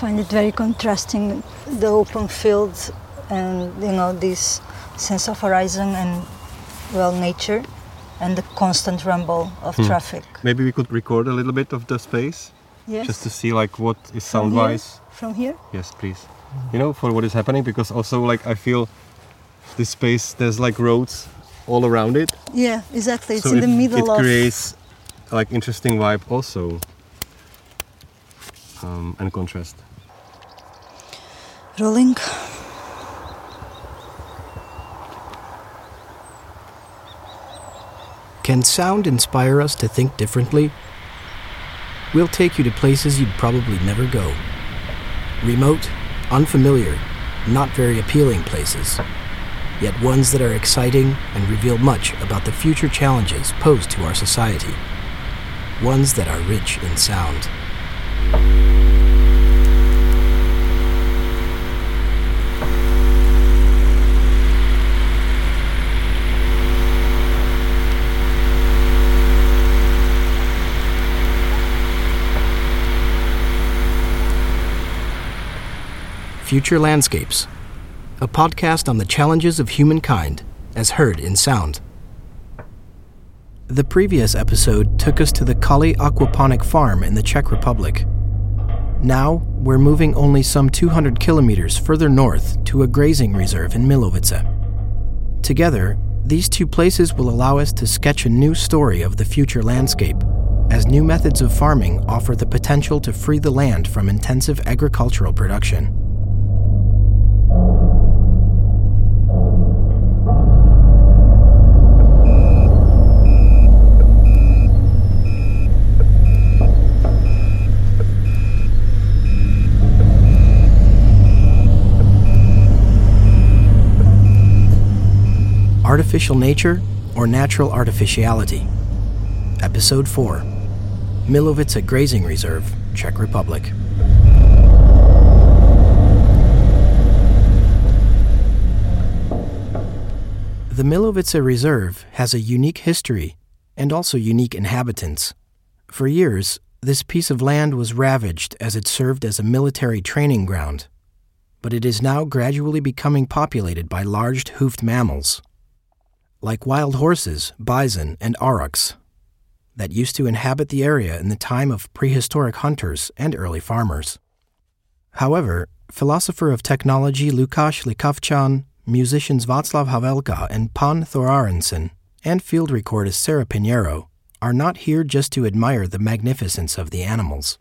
find it very contrasting the open fields and you know this sense of horizon and well nature and the constant rumble of Hmm. traffic. Maybe we could record a little bit of the space Yes. just to see like what is From sound here? wise. From here? Yes, please. You know, for what is happening because also like I feel this space there's like roads all around it. Yeah, exactly. It's so in it, the middle it of creates like interesting vibe also. Um, and contrast. rolling. Can sound inspire us to think differently? We'll take you to places you'd probably never go. Remote, unfamiliar, not very appealing places, yet ones that are exciting and reveal much about the future challenges posed to our society. Ones that are rich in sound. Future Landscapes, a podcast on the challenges of humankind as heard in sound. The previous episode took us to the Kali Aquaponic Farm in the Czech Republic. Now, we're moving only some 200 kilometers further north to a grazing reserve in Milovice. Together, these two places will allow us to sketch a new story of the future landscape, as new methods of farming offer the potential to free the land from intensive agricultural production. Artificial Nature or Natural Artificiality. Episode 4 Milovice Grazing Reserve, Czech Republic. The Milovice Reserve has a unique history and also unique inhabitants. For years, this piece of land was ravaged as it served as a military training ground, but it is now gradually becoming populated by large hoofed mammals, like wild horses, bison, and aurochs, that used to inhabit the area in the time of prehistoric hunters and early farmers. However, philosopher of technology Lukáš Likavčan, musicians Václav Havelka and Pan Thorarensen, and field recordist Sara Pinheiro are not here just to admire the magnificence of the animals.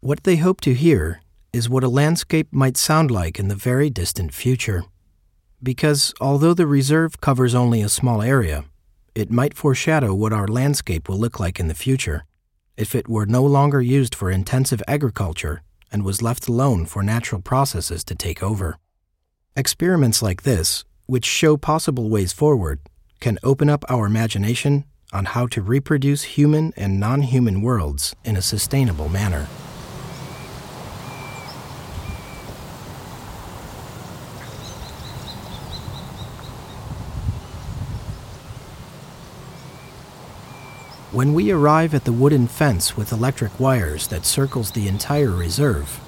What they hope to hear is what a landscape might sound like in the very distant future. Because although the reserve covers only a small area, it might foreshadow what our landscape will look like in the future if it were no longer used for intensive agriculture and was left alone for natural processes to take over. Experiments like this, which show possible ways forward, can open up our imagination on how to reproduce human and non human worlds in a sustainable manner. When we arrive at the wooden fence with electric wires that circles the entire reserve,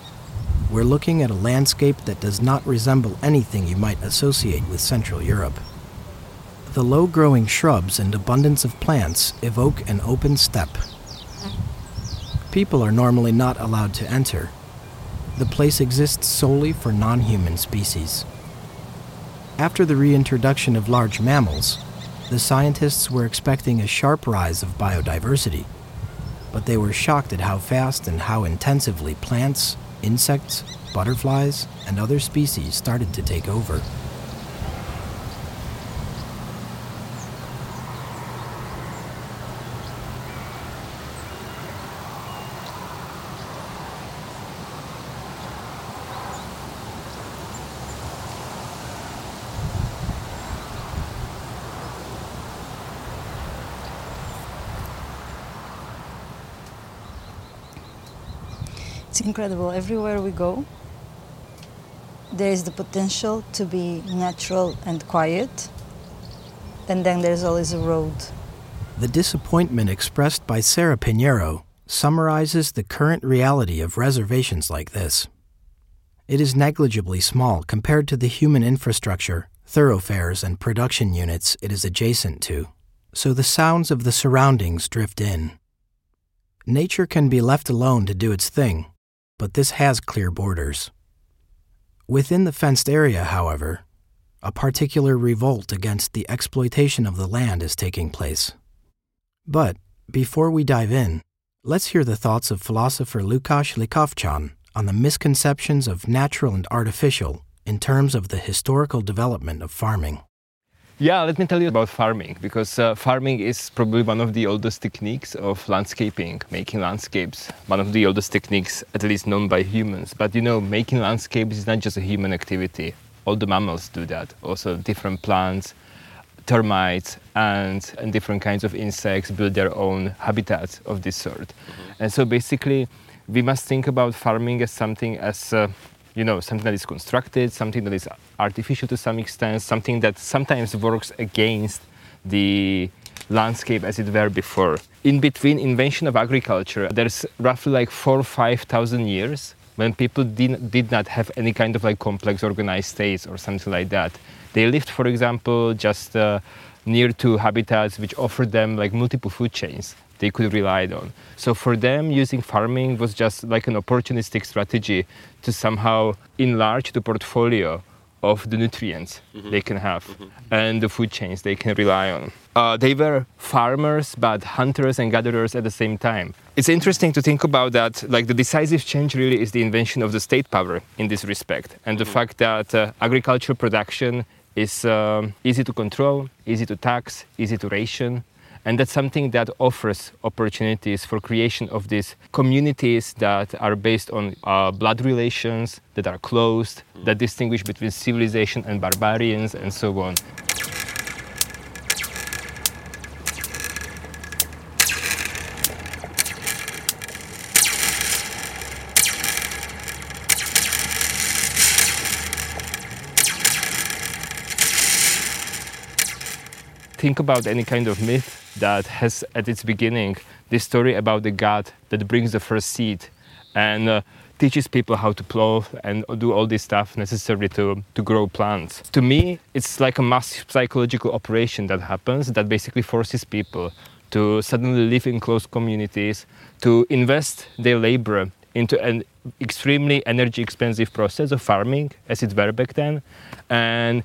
we're looking at a landscape that does not resemble anything you might associate with Central Europe. The low growing shrubs and abundance of plants evoke an open steppe. People are normally not allowed to enter. The place exists solely for non human species. After the reintroduction of large mammals, the scientists were expecting a sharp rise of biodiversity, but they were shocked at how fast and how intensively plants, insects, butterflies, and other species started to take over. Incredible. Everywhere we go, there is the potential to be natural and quiet, and then there's always a road. The disappointment expressed by Sara Pinheiro summarizes the current reality of reservations like this. It is negligibly small compared to the human infrastructure, thoroughfares, and production units it is adjacent to, so the sounds of the surroundings drift in. Nature can be left alone to do its thing, but this has clear borders. Within the fenced area, however, a particular revolt against the exploitation of the land is taking place. But before we dive in, let's hear the thoughts of philosopher Lukáš Likavčan on the misconceptions of natural and artificial in terms of the historical development of farming. Yeah, let me tell you about farming because uh, farming is probably one of the oldest techniques of landscaping, making landscapes. One of the oldest techniques, at least known by humans. But you know, making landscapes is not just a human activity. All the mammals do that. Also, different plants, termites, and, and different kinds of insects build their own habitats of this sort. Mm-hmm. And so, basically, we must think about farming as something as uh, you know something that is constructed something that is artificial to some extent something that sometimes works against the landscape as it were before. In between invention of agriculture there's roughly like four or five thousand years when people did, did not have any kind of like complex organized states or something like that. They lived for example just uh, near to habitats which offered them like multiple food chains they could rely on. So for them, using farming was just like an opportunistic strategy to somehow enlarge the portfolio of the nutrients mm-hmm. they can have mm-hmm. and the food chains they can rely on. Uh, they were farmers, but hunters and gatherers at the same time. It's interesting to think about that. Like the decisive change really is the invention of the state power in this respect, and mm-hmm. the fact that uh, agricultural production is um, easy to control, easy to tax, easy to ration, and that's something that offers opportunities for creation of these communities that are based on uh, blood relations that are closed that distinguish between civilization and barbarians and so on. Think about any kind of myth that has at its beginning this story about the god that brings the first seed and uh, teaches people how to plow and do all this stuff necessary to, to grow plants. To me, it's like a massive psychological operation that happens that basically forces people to suddenly live in close communities, to invest their labor into an extremely energy expensive process of farming as it were back then and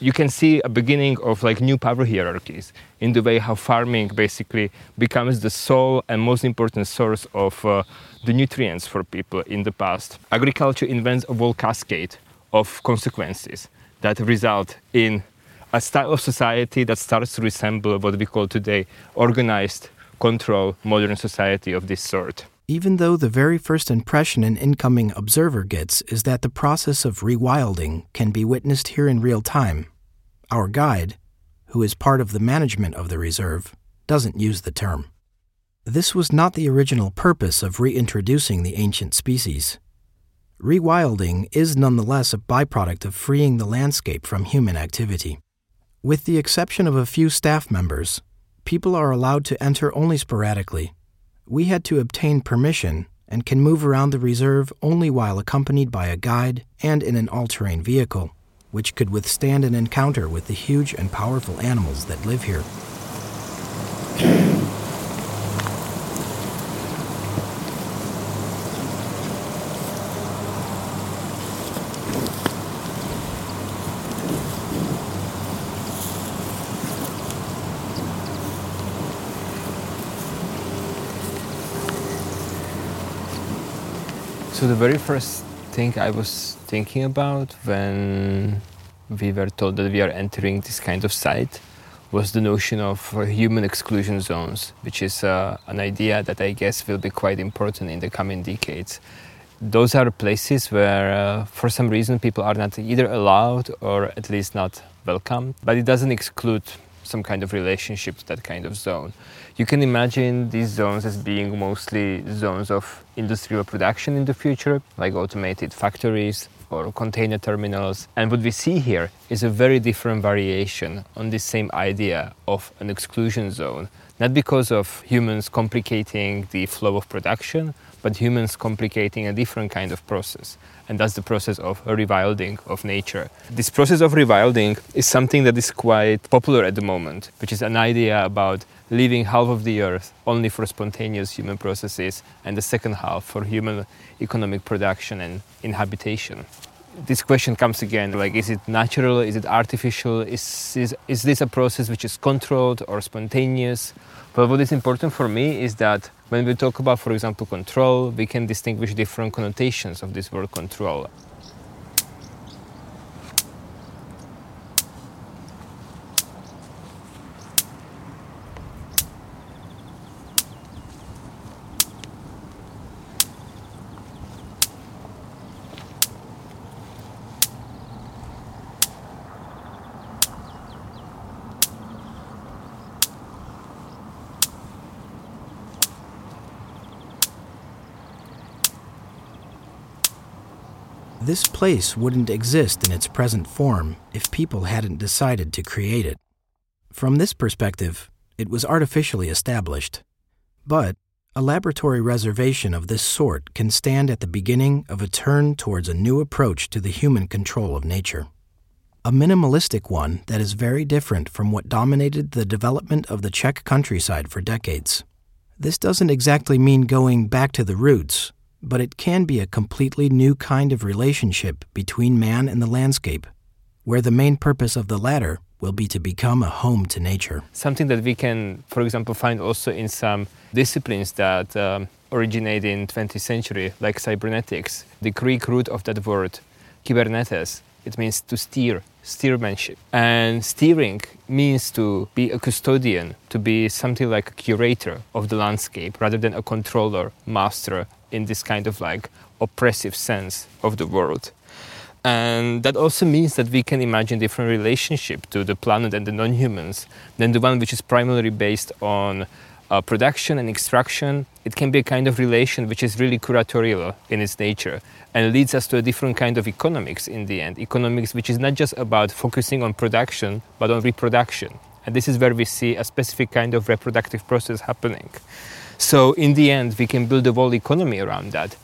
you can see a beginning of like new power hierarchies in the way how farming basically becomes the sole and most important source of uh, the nutrients for people in the past. Agriculture invents a whole cascade of consequences that result in a style of society that starts to resemble what we call today organized, control, modern society of this sort. Even though the very first impression an incoming observer gets is that the process of rewilding can be witnessed here in real time, our guide, who is part of the management of the reserve, doesn't use the term. This was not the original purpose of reintroducing the ancient species. Rewilding is nonetheless a byproduct of freeing the landscape from human activity. With the exception of a few staff members, people are allowed to enter only sporadically we had to obtain permission and can move around the reserve only while accompanied by a guide and in an all terrain vehicle, which could withstand an encounter with the huge and powerful animals that live here. So the very first thing I was thinking about when we were told that we are entering this kind of site was the notion of human exclusion zones, which is uh, an idea that I guess will be quite important in the coming decades. Those are places where, uh, for some reason, people are not either allowed or at least not welcome, but it doesn't exclude some kind of relationship to that kind of zone. You can imagine these zones as being mostly zones of industrial production in the future, like automated factories or container terminals. And what we see here is a very different variation on the same idea of an exclusion zone not because of humans complicating the flow of production, but humans complicating a different kind of process. And that's the process of rewilding of nature. This process of rewilding is something that is quite popular at the moment, which is an idea about leaving half of the earth only for spontaneous human processes and the second half for human economic production and inhabitation this question comes again like is it natural? Is it artificial? Is, is, is this a process which is controlled or spontaneous? But what is important for me is that when we talk about for example control we can distinguish different connotations of this word control This place wouldn't exist in its present form if people hadn't decided to create it. From this perspective, it was artificially established. But a laboratory reservation of this sort can stand at the beginning of a turn towards a new approach to the human control of nature. A minimalistic one that is very different from what dominated the development of the Czech countryside for decades. This doesn't exactly mean going back to the roots, but it can be a completely new kind of relationship between man and the landscape, where the main purpose of the latter will be to become a home to nature. Something that we can, for example, find also in some disciplines that um, originate in 20th century, like cybernetics. The Greek root of that word, kybernetes, it means to steer, steermanship. And steering means to be a custodian, to be something like a curator of the landscape rather than a controller, master in this kind of like oppressive sense of the world. And that also means that we can imagine different relationship to the planet and the non-humans than the one which is primarily based on uh, production and extraction. It can be a kind of relation which is really curatorial in its nature and leads us to a different kind of economics in the end. Economics which is not just about focusing on production but on reproduction. And this is where we see a specific kind of reproductive process happening. So in the end, we can build a whole economy around that.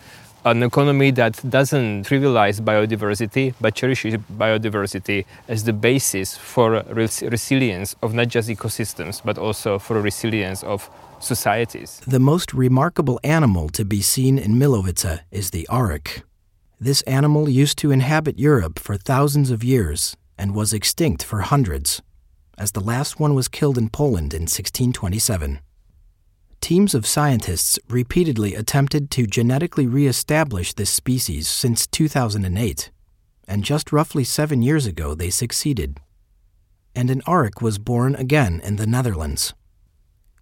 An economy that doesn't trivialize biodiversity, but cherishes biodiversity as the basis for res- resilience of not just ecosystems, but also for resilience of societies. The most remarkable animal to be seen in Milovice is the aurochs. This animal used to inhabit Europe for thousands of years and was extinct for hundreds, as the last one was killed in Poland in 1627 teams of scientists repeatedly attempted to genetically re-establish this species since 2008, and just roughly seven years ago they succeeded. And an aurochs was born again in the Netherlands.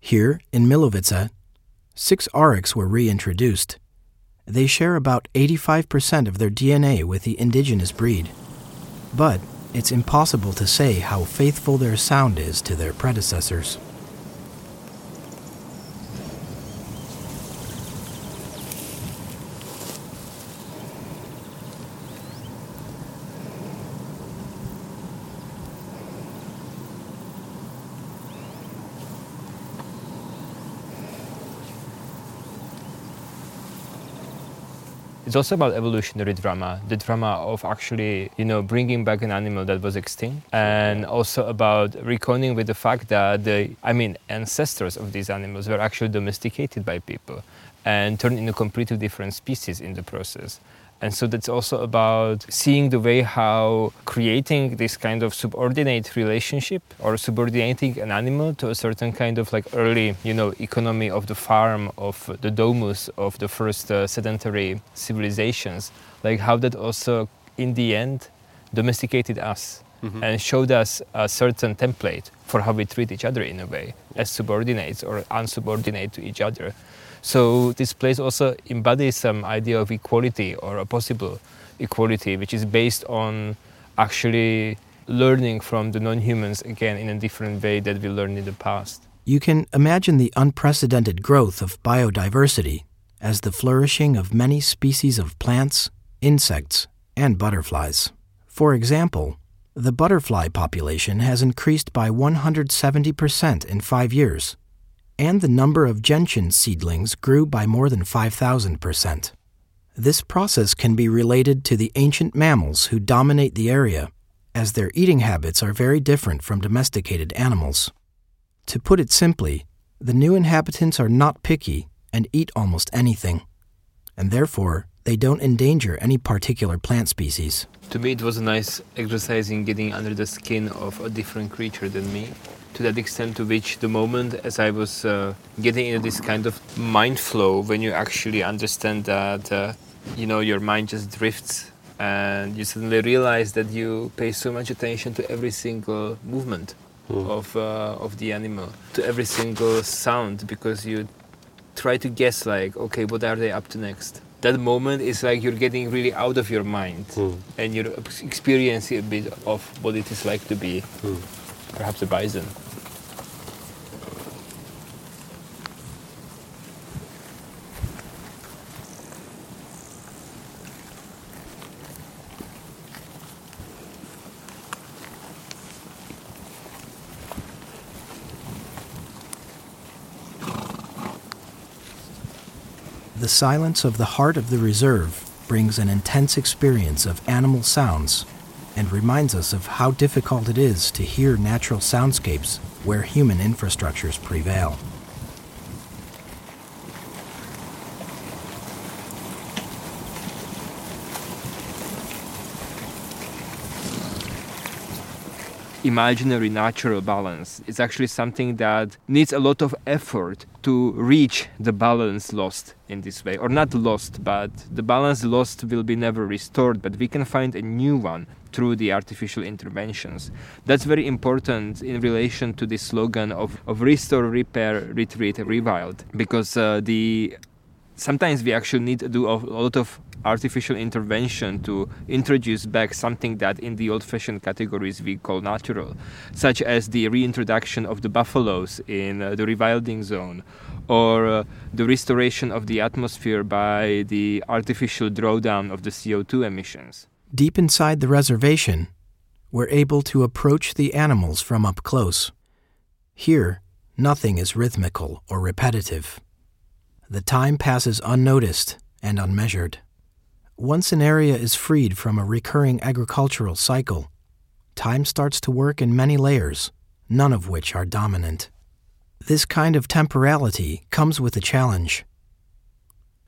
Here, in Milovice, six aurochs were reintroduced. They share about 85% of their DNA with the indigenous breed. But it's impossible to say how faithful their sound is to their predecessors. It's also about evolutionary drama, the drama of actually, you know, bringing back an animal that was extinct, and also about reckoning with the fact that the, I mean, ancestors of these animals were actually domesticated by people and turned into completely different species in the process. And so that's also about seeing the way how creating this kind of subordinate relationship or subordinating an animal to a certain kind of like early, you know, economy of the farm, of the domus, of the first uh, sedentary civilizations, like how that also in the end domesticated us mm-hmm. and showed us a certain template for how we treat each other in a way as subordinates or unsubordinate to each other. So this place also embodies some idea of equality or a possible equality, which is based on actually learning from the non-humans again in a different way that we learned in the past. You can imagine the unprecedented growth of biodiversity as the flourishing of many species of plants, insects, and butterflies. For example, the butterfly population has increased by 170% in five years, and the number of gentian seedlings grew by more than 5,000%. This process can be related to the ancient mammals who dominate the area, as their eating habits are very different from domesticated animals. To put it simply, the new inhabitants are not picky and eat almost anything, and therefore they don't endanger any particular plant species. To me, it was a nice exercise in getting under the skin of a different creature than me. To that extent, to which the moment as I was uh, getting into this kind of mind flow, when you actually understand that, uh, you know, your mind just drifts and you suddenly realize that you pay so much attention to every single movement mm. of, uh, of the animal, to every single sound, because you try to guess, like, okay, what are they up to next? That moment is like you're getting really out of your mind mm. and you're experiencing a bit of what it is like to be mm. perhaps a bison. The silence of the heart of the reserve brings an intense experience of animal sounds and reminds us of how difficult it is to hear natural soundscapes where human infrastructures prevail. Imaginary natural balance. It's actually something that needs a lot of effort to reach the balance lost in this way. Or not lost, but the balance lost will be never restored, but we can find a new one through the artificial interventions. That's very important in relation to the slogan of, of restore, repair, retreat, rewild, because uh, the sometimes we actually need to do a lot of artificial intervention to introduce back something that in the old fashioned categories we call natural, such as the reintroduction of the buffaloes in uh, the rewilding zone or uh, the restoration of the atmosphere by the artificial drawdown of the CO2 emissions. Deep inside the reservation, we're able to approach the animals from up close. Here, nothing is rhythmical or repetitive. The time passes unnoticed and unmeasured. Once an area is freed from a recurring agricultural cycle, time starts to work in many layers, none of which are dominant. This kind of temporality comes with a challenge.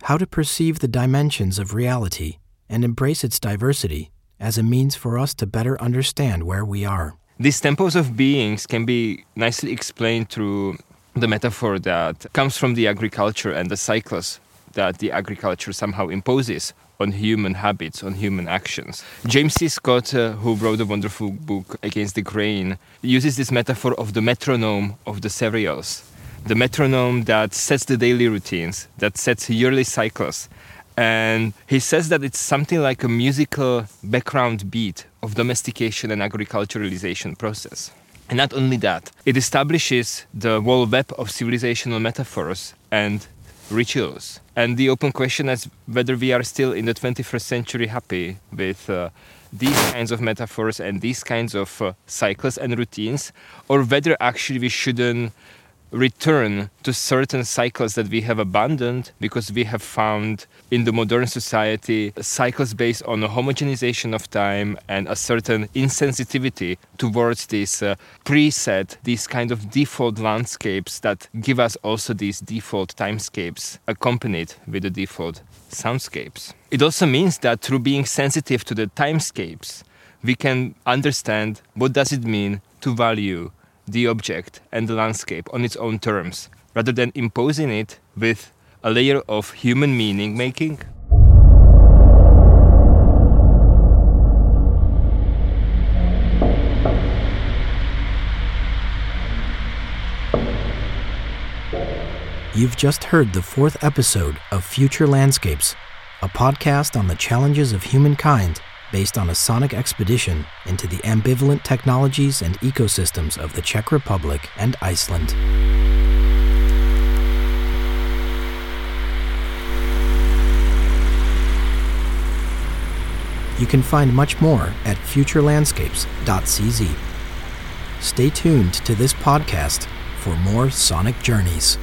How to perceive the dimensions of reality and embrace its diversity as a means for us to better understand where we are. These tempos of beings can be nicely explained through the metaphor that comes from the agriculture and the cycles that the agriculture somehow imposes on human habits, on human actions. James C. Scott, uh, who wrote a wonderful book, Against the Grain, uses this metaphor of the metronome of the cereals. The metronome that sets the daily routines, that sets yearly cycles. And he says that it's something like a musical background beat of domestication and agriculturalization process. And not only that, it establishes the whole web of civilizational metaphors and rituals. And the open question is whether we are still in the 21st century happy with uh, these kinds of metaphors and these kinds of uh, cycles and routines, or whether actually we shouldn't return to certain cycles that we have abandoned because we have found in the modern society cycles based on a homogenization of time and a certain insensitivity towards this uh, preset, these kind of default landscapes that give us also these default timescapes accompanied with the default soundscapes. It also means that through being sensitive to the timescapes, we can understand what does it mean to value the object and the landscape on its own terms, rather than imposing it with a layer of human meaning making. You've just heard the fourth episode of Future Landscapes, a podcast on the challenges of humankind based on a sonic expedition into the ambivalent technologies and ecosystems of the Czech Republic and Iceland. You can find much more at futurelandscapes.cz. Stay tuned to this podcast for more sonic journeys.